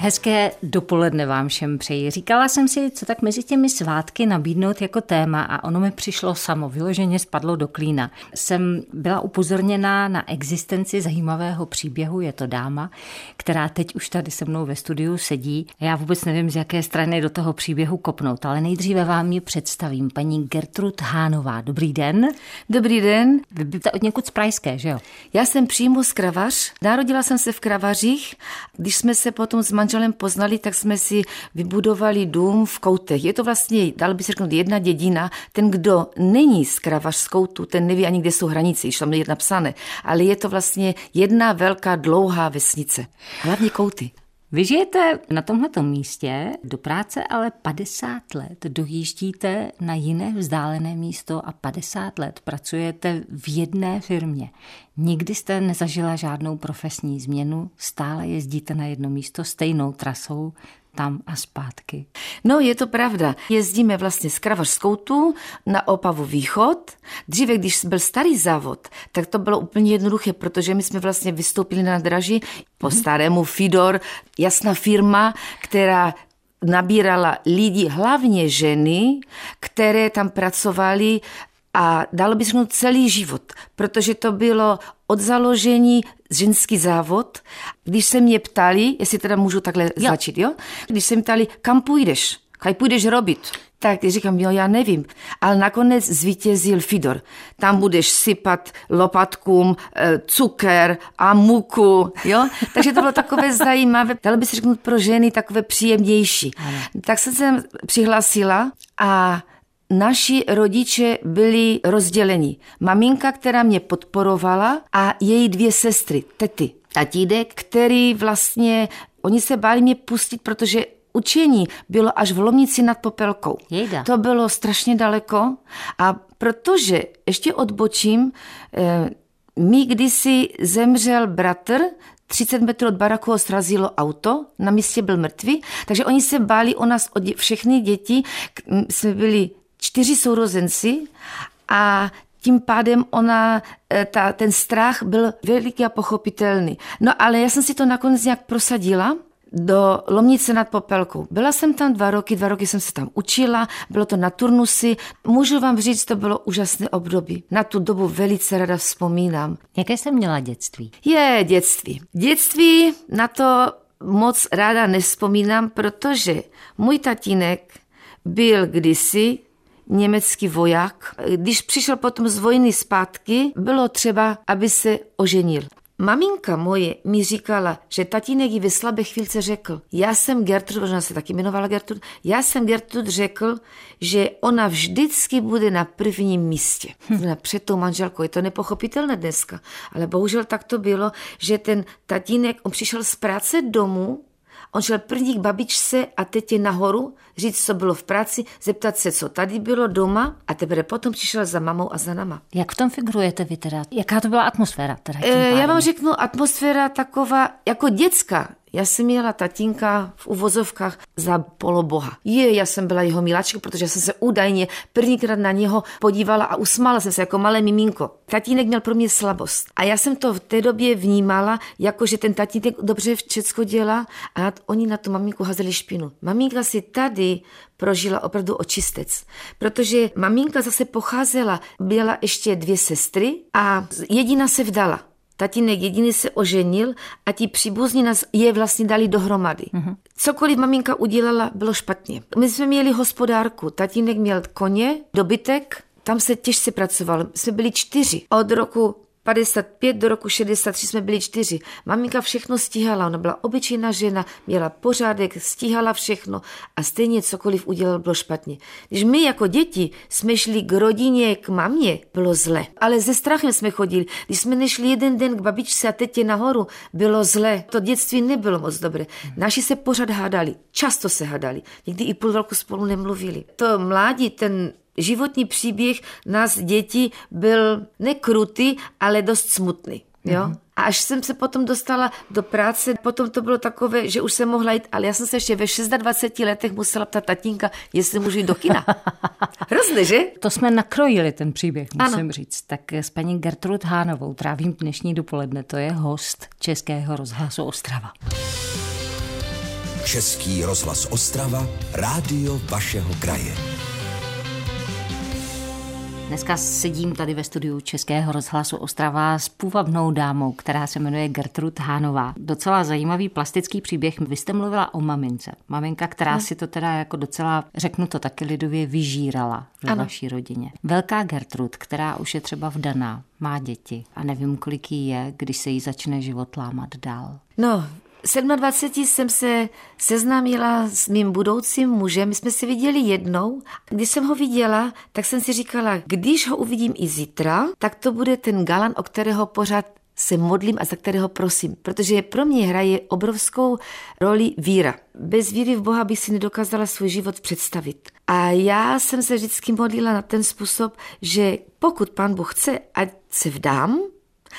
Hezké dopoledne vám všem přeji. Říkala jsem si, co tak mezi těmi svátky nabídnout jako téma a ono mi přišlo samo, vyloženě spadlo do klína. Jsem byla upozorněná na existenci zajímavého příběhu, je to dáma, která teď už tady se mnou ve studiu sedí. Já vůbec nevím, z jaké strany do toho příběhu kopnout, ale nejdříve vám ji představím. Paní Gertrud Hánová. Dobrý den. Dobrý den. Vy od někud z Prajské, že jo? Já jsem přímo z Kravař. Narodila jsem se v Kravařích. Když jsme se potom s manželem poznali, tak jsme si vybudovali dům v Koutech. Je to vlastně, dal by se řeknout, jedna dědina. Ten, kdo není z Kravař z Koutu, ten neví ani, kde jsou hranice, již tam je napsané. Ale je to vlastně jedna velká dlouhá vesnice. Hlavně Kouty. Vy žijete na tomto místě do práce, ale 50 let dojíždíte na jiné vzdálené místo a 50 let pracujete v jedné firmě. Nikdy jste nezažila žádnou profesní změnu, stále jezdíte na jedno místo stejnou trasou, tam a zpátky. No, je to pravda. Jezdíme vlastně z Kravařskou tu na Opavu východ. Dříve, když byl starý závod, tak to bylo úplně jednoduché, protože my jsme vlastně vystoupili na draži po mhm. starému Fidor, jasná firma, která nabírala lidi, hlavně ženy, které tam pracovali a dalo by se celý život, protože to bylo od založení ženský závod. Když se mě ptali, jestli teda můžu takhle jo. začít, jo? Když se mě ptali, kam půjdeš, kaj půjdeš robit, tak říkám, jo, já nevím. Ale nakonec zvítězil Fidor. Tam budeš sypat lopatkům eh, cukr a muku, jo? Takže to bylo takové zajímavé, dalo by se řeknout pro ženy takové příjemnější. Ano. Tak jsem se přihlásila a naši rodiče byli rozděleni. Maminka, která mě podporovala a její dvě sestry, tety. Tatídek, který vlastně, oni se báli mě pustit, protože učení bylo až v Lomnici nad Popelkou. Jejda. To bylo strašně daleko a protože, ještě odbočím, eh, mi kdysi zemřel bratr, 30 metrů od baraku ho srazilo auto, na místě byl mrtvý, takže oni se báli o nás, o dě, všechny děti, jsme byli čtyři sourozenci a tím pádem ona, eh, ta, ten strach byl veliký a pochopitelný. No ale já jsem si to nakonec nějak prosadila do Lomnice nad Popelkou. Byla jsem tam dva roky, dva roky jsem se tam učila, bylo to na turnusy. Můžu vám říct, to bylo úžasné období. Na tu dobu velice rada vzpomínám. Jaké jsem měla dětství? Je, dětství. Dětství na to moc ráda nespomínám, protože můj tatínek byl kdysi německý voják. Když přišel potom z vojny zpátky, bylo třeba, aby se oženil. Maminka moje mi říkala, že tatínek jí ve slabé chvílce řekl, já jsem Gertrud, ona se taky jmenovala Gertrud, já jsem Gertrud řekl, že ona vždycky bude na prvním místě. Hm. Před tou manželkou. Je to nepochopitelné dneska, ale bohužel tak to bylo, že ten tatínek, on přišel z práce domů On šel první k babičce a tetě nahoru, říct, co bylo v práci, zeptat se, co tady bylo doma a teprve potom přišel za mamou a za nama. Jak v tom figurujete vy teda? Jaká to byla atmosféra? Teda e, já vám řeknu, atmosféra taková jako dětská. Já jsem měla tatínka v uvozovkách za poloboha. Je, já jsem byla jeho miláčka, protože jsem se údajně prvníkrát na něho podívala a usmála jsem se jako malé miminko. Tatínek měl pro mě slabost. A já jsem to v té době vnímala, jako že ten tatínek dobře všechno dělá a oni na tu maminku hazeli špinu. Maminka si tady prožila opravdu očistec, protože maminka zase pocházela, byla ještě dvě sestry a jediná se vdala. Tatínek jediný se oženil a ti příbuzní nás je vlastně dali dohromady. Mm-hmm. Cokoliv maminka udělala, bylo špatně. My jsme měli hospodárku, tatínek měl koně, dobytek, tam se těžce pracovalo. Jsme byli čtyři. Od roku 55 do roku 63 jsme byli čtyři. Maminka všechno stíhala, ona byla obyčejná žena, měla pořádek, stíhala všechno a stejně cokoliv udělal, bylo špatně. Když my jako děti jsme šli k rodině, k mamě, bylo zle. Ale ze strachem jsme chodili. Když jsme nešli jeden den k babičce a tetě nahoru, bylo zle. To dětství nebylo moc dobré. Naši se pořád hádali, často se hádali. Někdy i půl roku spolu nemluvili. To mládí, ten životní příběh nás dětí byl nekrutý, ale dost smutný. Jo? Mm-hmm. A až jsem se potom dostala do práce, potom to bylo takové, že už jsem mohla jít, ale já jsem se ještě ve 26 letech musela ptát tatínka, jestli můžu jít do kina. Hrozné, že? To jsme nakrojili ten příběh, musím ano. říct. Tak s paní Gertrud Hánovou trávím dnešní dopoledne. To je host Českého rozhlasu Ostrava. Český rozhlas Ostrava, rádio vašeho kraje. Dneska sedím tady ve studiu Českého rozhlasu Ostrava s půvabnou dámou, která se jmenuje Gertrud Hánová. Docela zajímavý plastický příběh. Vy jste mluvila o mamince. Maminka, která no. si to teda jako docela, řeknu to taky lidově, vyžírala ve ano. vaší rodině. Velká Gertrud, která už je třeba vdaná, má děti a nevím, kolik jí je, když se jí začne život lámat dál. No, 27 jsem se seznámila s mým budoucím mužem. My jsme se viděli jednou. Když jsem ho viděla, tak jsem si říkala, když ho uvidím i zítra, tak to bude ten galan, o kterého pořád se modlím a za kterého prosím, protože pro mě hraje obrovskou roli víra. Bez víry v Boha bych si nedokázala svůj život představit. A já jsem se vždycky modlila na ten způsob, že pokud pán Bůh chce, ať se vdám,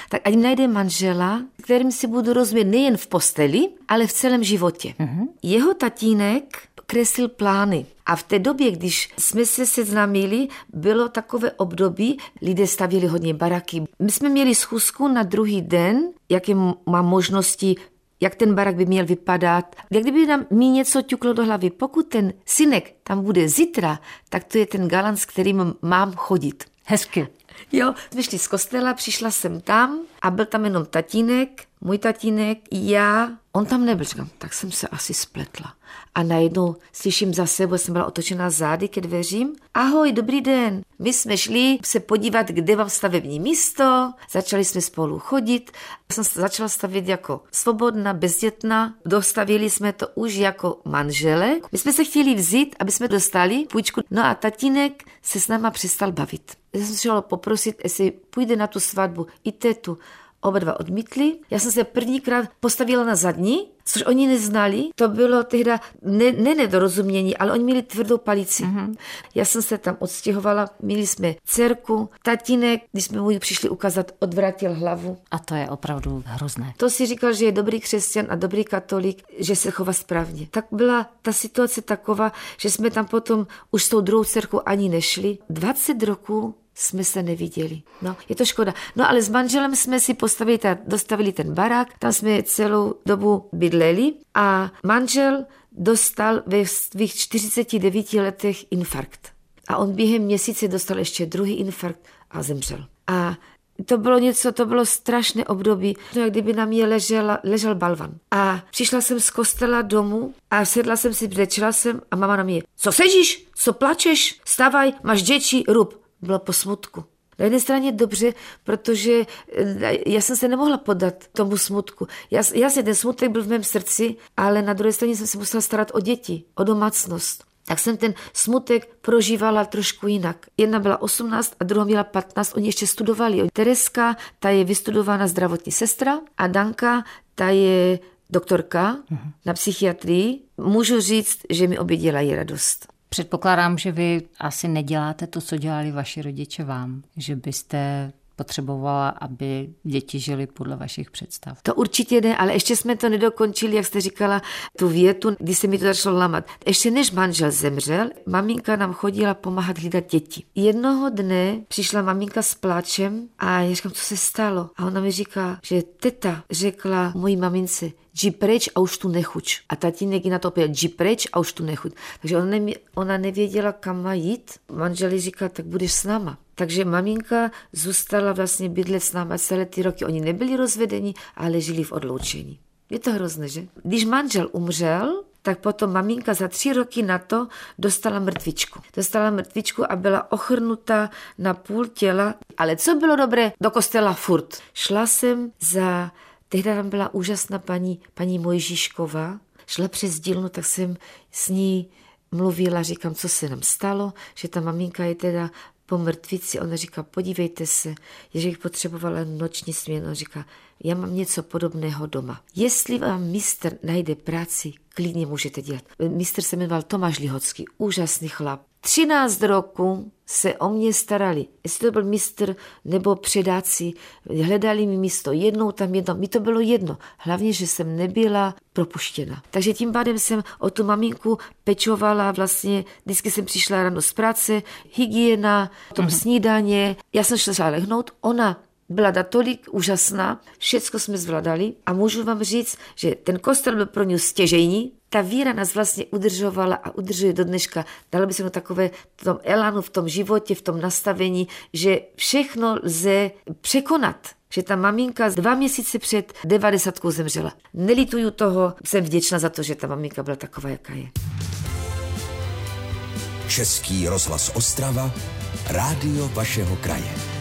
tak ať najde manžela, kterým si budu rozumět nejen v posteli, ale v celém životě. Mm-hmm. Jeho tatínek kreslil plány. A v té době, když jsme se seznámili, bylo takové období, lidé stavili hodně baraky. My jsme měli schůzku na druhý den, jaké mám možnosti jak ten barak by měl vypadat. Jak kdyby nám mi něco ťuklo do hlavy, pokud ten synek tam bude zítra, tak to je ten galant, s kterým mám chodit. Hezky. Jo, jsme šli z kostela, přišla jsem tam a byl tam jenom tatínek, můj tatínek, já. On tam nebyl, říkám, tak jsem se asi spletla. A najednou slyším za sebou, jsem byla otočena zády ke dveřím. Ahoj, dobrý den. My jsme šli se podívat, kde mám stavební místo. Začali jsme spolu chodit. Já jsem se začala stavit jako svobodná, bezdětná. Dostavili jsme to už jako manžele. My jsme se chtěli vzít, aby jsme dostali půjčku. No a tatínek se s náma přestal bavit. Já jsem šla poprosit, jestli půjde na tu svatbu i tetu. Oba dva odmítli. Já jsem se prvníkrát postavila na zadní, což oni neznali. To bylo tehda ne, ne nedorozumění, ale oni měli tvrdou palici. Mm-hmm. Já jsem se tam odstěhovala, měli jsme dcerku, tatínek, když jsme mu přišli ukázat, odvratil hlavu. A to je opravdu hrozné. To si říkal, že je dobrý křesťan a dobrý katolik, že se chová správně. Tak byla ta situace taková, že jsme tam potom už s tou druhou dcerkou ani nešli. 20 roků jsme se neviděli. No, je to škoda. No ale s manželem jsme si postavili, ta, dostavili ten barák, tam jsme celou dobu bydleli a manžel dostal ve svých 49 letech infarkt. A on během měsíce dostal ještě druhý infarkt a zemřel. A to bylo něco, to bylo strašné období, no, jak kdyby na mě ležela, ležel balvan. A přišla jsem z kostela domů a sedla jsem si, brečela jsem a mama na mě, co sežíš, co plačeš, stavaj, máš děti, rub byla po smutku. Na jedné straně dobře, protože eh, já jsem se nemohla podat tomu smutku. Já, já si ten smutek byl v mém srdci, ale na druhé straně jsem se musela starat o děti, o domácnost. Tak jsem ten smutek prožívala trošku jinak. Jedna byla 18 a druhá měla 15, oni ještě studovali. Tereska, ta je vystudovaná zdravotní sestra a Danka, ta je doktorka uh-huh. na psychiatrii. Můžu říct, že mi obě dělají radost. Předpokládám, že vy asi neděláte to, co dělali vaši rodiče vám, že byste potřebovala, aby děti žili podle vašich představ. To určitě ne, ale ještě jsme to nedokončili, jak jste říkala, tu větu, kdy se mi to začalo lamat. Ještě než manžel zemřel, maminka nám chodila pomáhat hlídat děti. Jednoho dne přišla maminka s pláčem a já říkám, co se stalo? A ona mi říká, že teta řekla mojí mamince, jdi preč a už tu nechuť. A tatínek ji na to opět, jdi preč a už tu nechuť. Takže ona, nemě, ona nevěděla, kam má jít. Manželi říká, tak budeš s náma. Takže maminka zůstala vlastně bydlet s náma celé ty roky. Oni nebyli rozvedeni, ale žili v odloučení. Je to hrozné, že? Když manžel umřel, tak potom maminka za tři roky na to dostala mrtvičku. Dostala mrtvičku a byla ochrnuta na půl těla. Ale co bylo dobré? Do kostela furt. Šla jsem za Tehdy tam byla úžasná paní, paní Mojžíšková. Šla přes dílnu, tak jsem s ní mluvila, říkám, co se nám stalo, že ta maminka je teda po mrtvici. Ona říká, podívejte se, bych potřebovala noční směnu. On říká, já mám něco podobného doma. Jestli vám mistr najde práci, klidně můžete dělat. Mistr se jmenoval Tomáš Lihocký, úžasný chlap. 13 roku se o mě starali. Jestli to byl mistr nebo předáci, hledali mi místo jednou tam jedno. Mi to bylo jedno. Hlavně, že jsem nebyla propuštěna. Takže tím pádem jsem o tu maminku pečovala vlastně, vždycky jsem přišla ráno z práce, hygiena, tom mm-hmm. snídaně. Já jsem šla lehnout, ona byla natolik úžasná, všecko jsme zvládali a můžu vám říct, že ten kostel byl pro ně stěžejní, ta víra nás vlastně udržovala a udržuje do dneška. Dalo by se mu takové v tom elánu, v tom životě, v tom nastavení, že všechno lze překonat. Že ta maminka dva měsíce před devadesátkou zemřela. Nelituju toho, jsem vděčná za to, že ta maminka byla taková, jaká je. Český rozhlas Ostrava, rádio vašeho kraje.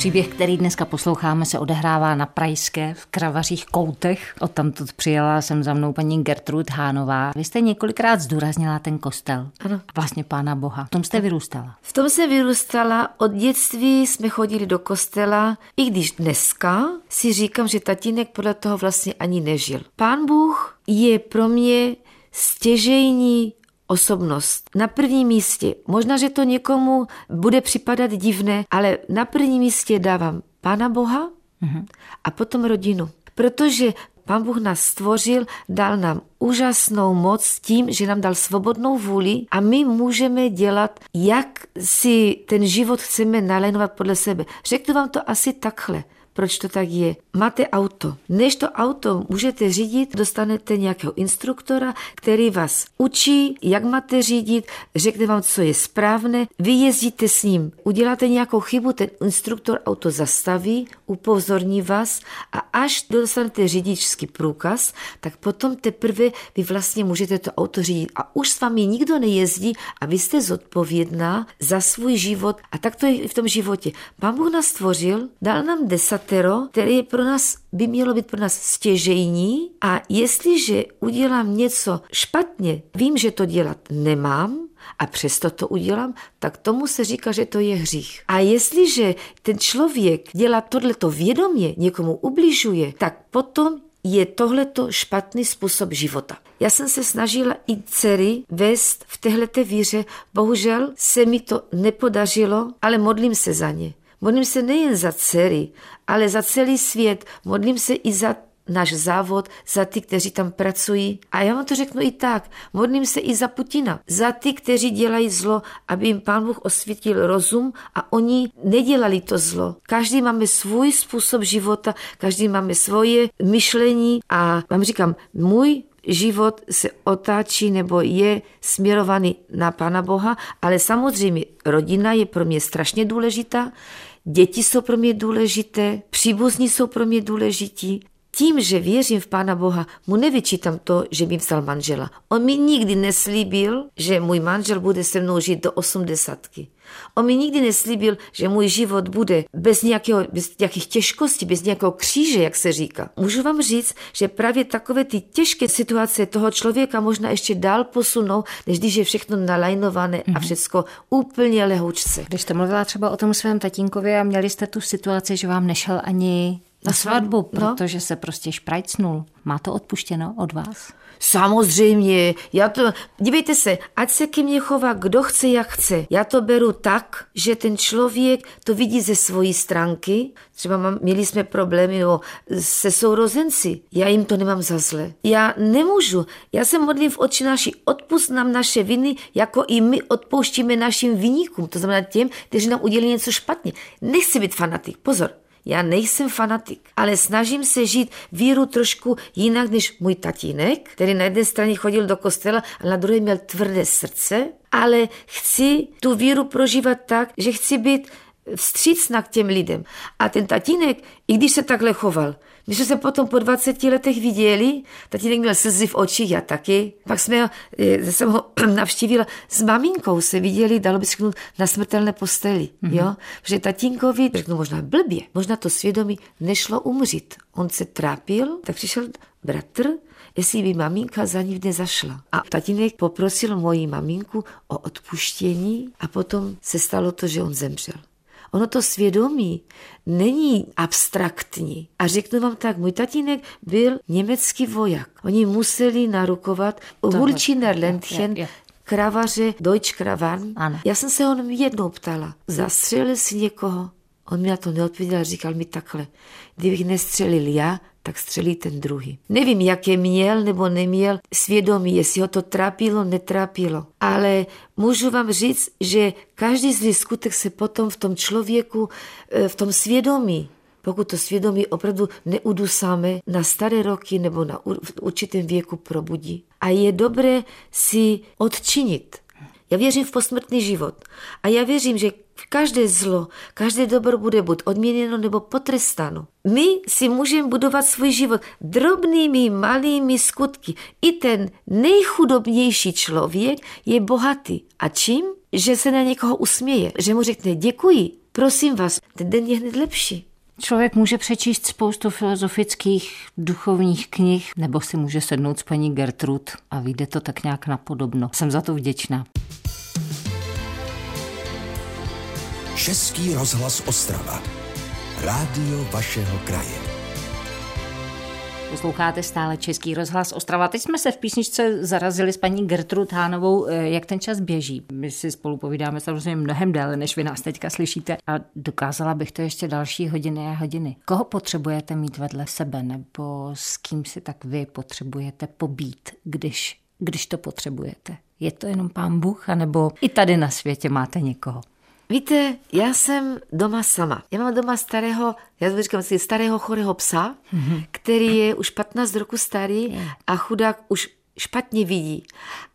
Příběh, který dneska posloucháme, se odehrává na Prajské v Kravařích koutech. Odtamtud přijela jsem za mnou paní Gertrud Hánová. Vy jste několikrát zdůraznila ten kostel. Ano. Vlastně Pána Boha. V tom jste vyrůstala. V tom jsem vyrůstala. Od dětství jsme chodili do kostela, i když dneska si říkám, že tatínek podle toho vlastně ani nežil. Pán Bůh je pro mě stěžejní osobnost. Na prvním místě, možná, že to někomu bude připadat divné, ale na prvním místě dávám Pána Boha mm-hmm. a potom rodinu. Protože Pán Bůh nás stvořil, dal nám úžasnou moc tím, že nám dal svobodnou vůli a my můžeme dělat, jak si ten život chceme nalénovat podle sebe. Řeknu vám to asi takhle proč to tak je. Máte auto. Než to auto můžete řídit, dostanete nějakého instruktora, který vás učí, jak máte řídit, řekne vám, co je správné. Vy jezdíte s ním, uděláte nějakou chybu, ten instruktor auto zastaví, upozorní vás a až dostanete řidičský průkaz, tak potom teprve vy vlastně můžete to auto řídit. A už s vámi nikdo nejezdí a vy jste zodpovědná za svůj život. A tak to je i v tom životě. Pán Bůh nás stvořil, dal nám desat desatero, které je pro nás, by mělo být pro nás stěžejní a jestliže udělám něco špatně, vím, že to dělat nemám, a přesto to udělám, tak tomu se říká, že to je hřích. A jestliže ten člověk dělá tohleto vědomě, někomu ubližuje, tak potom je tohleto špatný způsob života. Já jsem se snažila i dcery vést v téhleté víře, bohužel se mi to nepodařilo, ale modlím se za ně. Modlím se nejen za dcery, ale za celý svět. Modlím se i za náš závod, za ty, kteří tam pracují. A já vám to řeknu i tak. Modlím se i za Putina, za ty, kteří dělají zlo, aby jim Pán Bůh osvítil rozum a oni nedělali to zlo. Každý máme svůj způsob života, každý máme svoje myšlení a vám říkám, můj život se otáčí nebo je směrovaný na Pana Boha, ale samozřejmě rodina je pro mě strašně důležitá, děti jsou pro mě důležité, příbuzní jsou pro mě důležití. Tím, že věřím v Pána Boha, mu nevyčítám to, že mi vzal manžela. On mi nikdy neslíbil, že můj manžel bude se mnou žít do osmdesátky. On mi nikdy neslíbil, že můj život bude bez, nějakého, bez nějakých těžkostí, bez nějakého kříže, jak se říká. Můžu vám říct, že právě takové ty těžké situace toho člověka možná ještě dál posunou, než když je všechno nalajnované mm-hmm. a mhm. všechno úplně lehoučce. Když jste mluvila třeba o tom svém tatínkovi a měli jste tu situaci, že vám nešel ani na svatbu, no. protože se prostě šprajcnul. Má to odpuštěno od vás? Samozřejmě, já to, dívejte se, ať se ke mně chová kdo chce, jak chce. Já to beru tak, že ten člověk to vidí ze svojí stránky. Třeba mám, měli jsme problémy no, se sourozenci. Já jim to nemám za zle. Já nemůžu. Já se modlím v oči naší. Odpust nám naše viny, jako i my odpouštíme našim vyníkům. To znamená těm, kteří nám udělali něco špatně. Nechci být fanatik. Pozor. Já nejsem fanatik, ale snažím se žít víru trošku jinak než můj tatínek, který na jedné straně chodil do kostela a na druhé měl tvrdé srdce, ale chci tu víru prožívat tak, že chci být vstřícna k těm lidem. A ten tatínek, i když se takhle choval, my jsme se potom po 20 letech viděli, tatínek měl slzy v očích, já taky. Pak jsme, eh, jsem ho navštívila s maminkou, se viděli, dalo by se na smrtelné posteli. Mm-hmm. Jo? Že tatínkovi, řeknu možná blbě, možná to svědomí nešlo umřít. On se trápil, tak přišel bratr, jestli by maminka za ní nezašla. A tatínek poprosil moji maminku o odpuštění a potom se stalo to, že on zemřel. Ono to svědomí není abstraktní. A řeknu vám tak, můj tatínek byl německý voják. Oni museli narukovat Hulčiner Ländchen kravaře Deutsch Kravan. Ano. Já jsem se ho jenom jednou ptala. Zastřelil si někoho? On mi na to neodpověděl, říkal mi takhle. Kdybych nestřelil já, tak střelí ten druhý. Nevím, jaké měl nebo neměl svědomí, jestli ho to trápilo, netrápilo. Ale můžu vám říct, že každý zlý skutek se potom v tom člověku, eh, v tom svědomí, pokud to svědomí opravdu neudusáme na staré roky nebo na určitém věku probudí. A je dobré si odčinit. Já věřím v posmrtný život. A já věřím, že každé zlo, každé dobro bude buď odměněno nebo potrestáno. My si můžeme budovat svůj život drobnými, malými skutky. I ten nejchudobnější člověk je bohatý. A čím? Že se na někoho usměje, že mu řekne děkuji, prosím vás, ten den je hned lepší. Člověk může přečíst spoustu filozofických duchovních knih, nebo si může sednout s paní Gertrud a vyjde to tak nějak napodobno. Jsem za to vděčná. Český rozhlas Ostrava. Rádio vašeho kraje. Posloucháte stále Český rozhlas Ostrava. Teď jsme se v písničce zarazili s paní Gertrud Hánovou, eh, jak ten čas běží. My si spolu povídáme samozřejmě mnohem déle, než vy nás teďka slyšíte. A dokázala bych to ještě další hodiny a hodiny. Koho potřebujete mít vedle sebe, nebo s kým si tak vy potřebujete pobít, když, když to potřebujete? Je to jenom pán Bůh, anebo i tady na světě máte někoho? Víte, já jsem doma sama. Já mám doma starého, já to říkám, starého chorého psa, mm-hmm. který je už 15 roku starý a chudák už špatně vidí.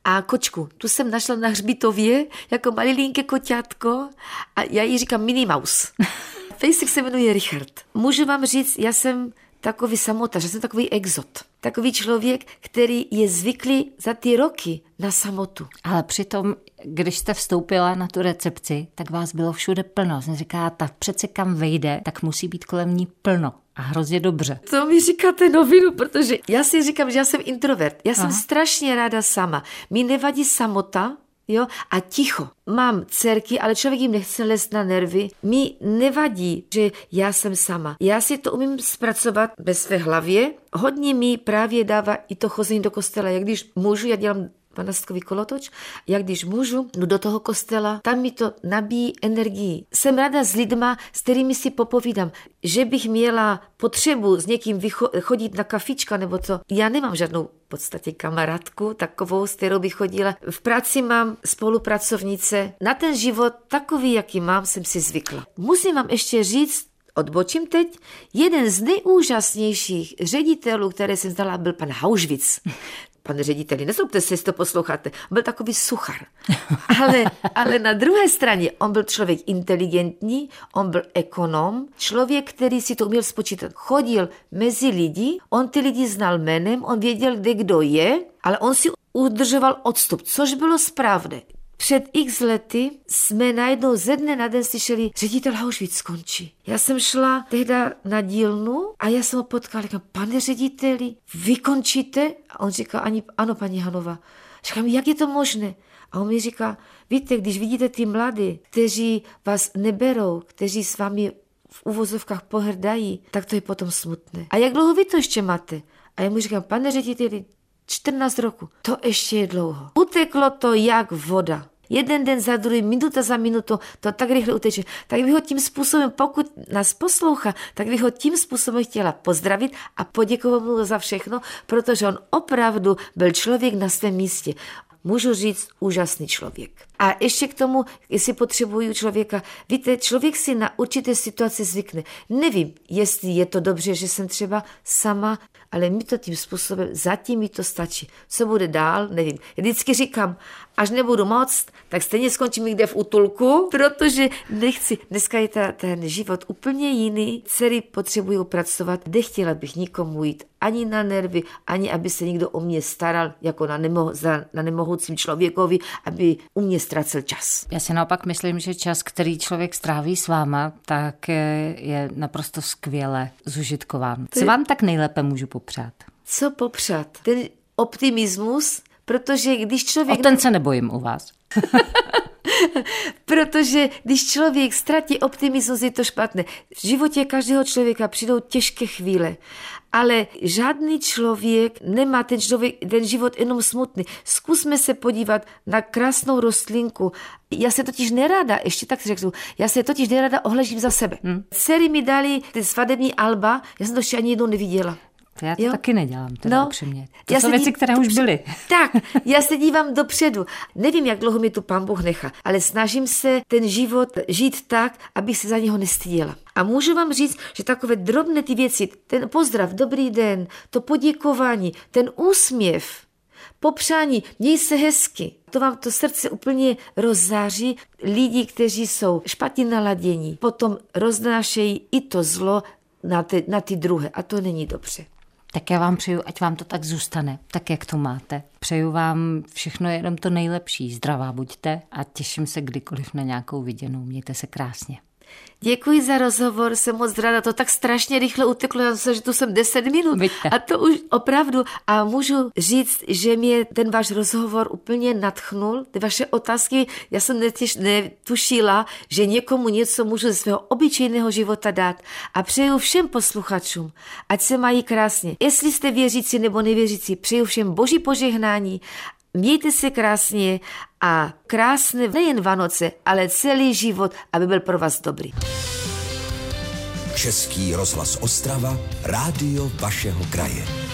A kočku, tu jsem našla na hřbitově jako malilinké koťátko a já jí říkám Minnie Mouse. Fejsik se jmenuje Richard. Můžu vám říct, já jsem takový samotař, já jsem takový exot. Takový člověk, který je zvyklý za ty roky na samotu. Ale přitom, když jste vstoupila na tu recepci, tak vás bylo všude plno. Jsem říká, ta přece kam vejde, tak musí být kolem ní plno. A hrozně dobře. To mi říkáte novinu, protože já si říkám, že já jsem introvert. Já jsem Aha. strašně ráda sama. Mi nevadí samota, Jo? A ticho. Mám dcerky, ale člověk jim nechce lézt na nervy. Mi nevadí, že já jsem sama. Já si to umím zpracovat ve své hlavě. Hodně mi právě dává i to chození do kostela. Jak když můžu, já dělám panastkový kolotoč, jak když můžu, jdu do toho kostela, tam mi to nabíjí energii. Jsem ráda s lidma, s kterými si popovídám, že bych měla potřebu s někým chodit na kafička nebo co. Já nemám žádnou v podstatě kamarádku, takovou, s kterou bych chodila. V práci mám spolupracovnice. Na ten život takový, jaký mám, jsem si zvykla. Musím vám ještě říct, odbočím teď, jeden z nejúžasnějších ředitelů, které jsem znala, byl pan Hauschwitz pane řediteli, nezlobte se, jestli to posloucháte, byl takový suchar. Ale, ale na druhé straně, on byl člověk inteligentní, on byl ekonom, člověk, který si to uměl spočítat. Chodil mezi lidi, on ty lidi znal jménem, on věděl, kde kdo je, ale on si udržoval odstup, což bylo správné. Před x lety jsme najednou ze dne na den slyšeli, ředitel Auschwitz skončí. Já jsem šla tehda na dílnu a já jsem ho potkala, říkám, pane řediteli, vy končíte? A on říká, ani, ano, paní Hanova. Říkám, jak je to možné? A on mi říká, víte, když vidíte ty mladí, kteří vás neberou, kteří s vámi v uvozovkách pohrdají, tak to je potom smutné. A jak dlouho vy to ještě máte? A já mu říkám, pane řediteli, 14 roku. To ještě je dlouho. Uteklo to jak voda. Jeden den za druhý, minuta za minutu, to tak rychle uteče. Tak bych ho tím způsobem, pokud nás poslouchá, tak bych ho tím způsobem chtěla pozdravit a poděkovat mu za všechno, protože on opravdu byl člověk na svém místě můžu říct, úžasný člověk. A ještě k tomu, jestli potřebuju člověka, víte, člověk si na určité situace zvykne. Nevím, jestli je to dobře, že jsem třeba sama, ale mi to tím způsobem, zatím mi to stačí. Co bude dál, nevím. Já vždycky říkám, až nebudu moc, tak stejně skončím někde v útulku, protože nechci. Dneska je ta, ten život úplně jiný. Dcery potřebují pracovat. Nechtěla bych nikomu jít ani na nervy, ani aby se někdo o mě staral, jako na, nemoh- za, na nemohoucím člověkovi, aby u mě ztracel čas. Já si naopak myslím, že čas, který člověk stráví s váma, tak je naprosto skvěle zužitkován. Co vám tak nejlépe můžu popřát? Co popřát? Ten optimismus, protože když člověk... O ten se nebojím u vás. Protože když člověk ztratí optimismus, je to špatné. V životě každého člověka přijdou těžké chvíle ale žádný člověk nemá ten, člověk, ten život jenom smutný. Zkusme se podívat na krásnou rostlinku. Já se totiž nerada, ještě tak řeknu, já se totiž nerada ohležím za sebe. Hmm. Dcery mi dali ty svadební alba, já jsem to ještě ani jednou neviděla. To já to jo? taky nedělám, teda no, upřímně. To já jsou věci, které už byly. Tak, já se dívám dopředu. Nevím, jak dlouho mi tu pán Bůh nechá, ale snažím se ten život žít tak, aby se za něho nestyděla. A můžu vám říct, že takové drobné ty věci, ten pozdrav, dobrý den, to poděkování, ten úsměv, popřání, měj se hezky. To vám to srdce úplně rozzáří. Lidi, kteří jsou špatně naladění, potom roznášejí i to zlo na ty, na ty druhé a to není dobře. Tak já vám přeju, ať vám to tak zůstane, tak jak to máte. Přeju vám všechno jenom to nejlepší. Zdravá buďte a těším se kdykoliv na nějakou viděnou. Mějte se krásně. Děkuji za rozhovor, jsem moc ráda, to tak strašně rychle uteklo, já se, že tu jsem 10 minut Vidíte. a to už opravdu a můžu říct, že mě ten váš rozhovor úplně natchnul, ty vaše otázky, já jsem netěž, netušila, že někomu něco můžu ze svého obyčejného života dát a přeju všem posluchačům, ať se mají krásně. Jestli jste věřící nebo nevěřící, přeju všem boží požehnání Mějte se krásně a krásné nejen Vánoce, ale celý život, aby byl pro vás dobrý. Český rozhlas Ostrava, rádio vašeho kraje.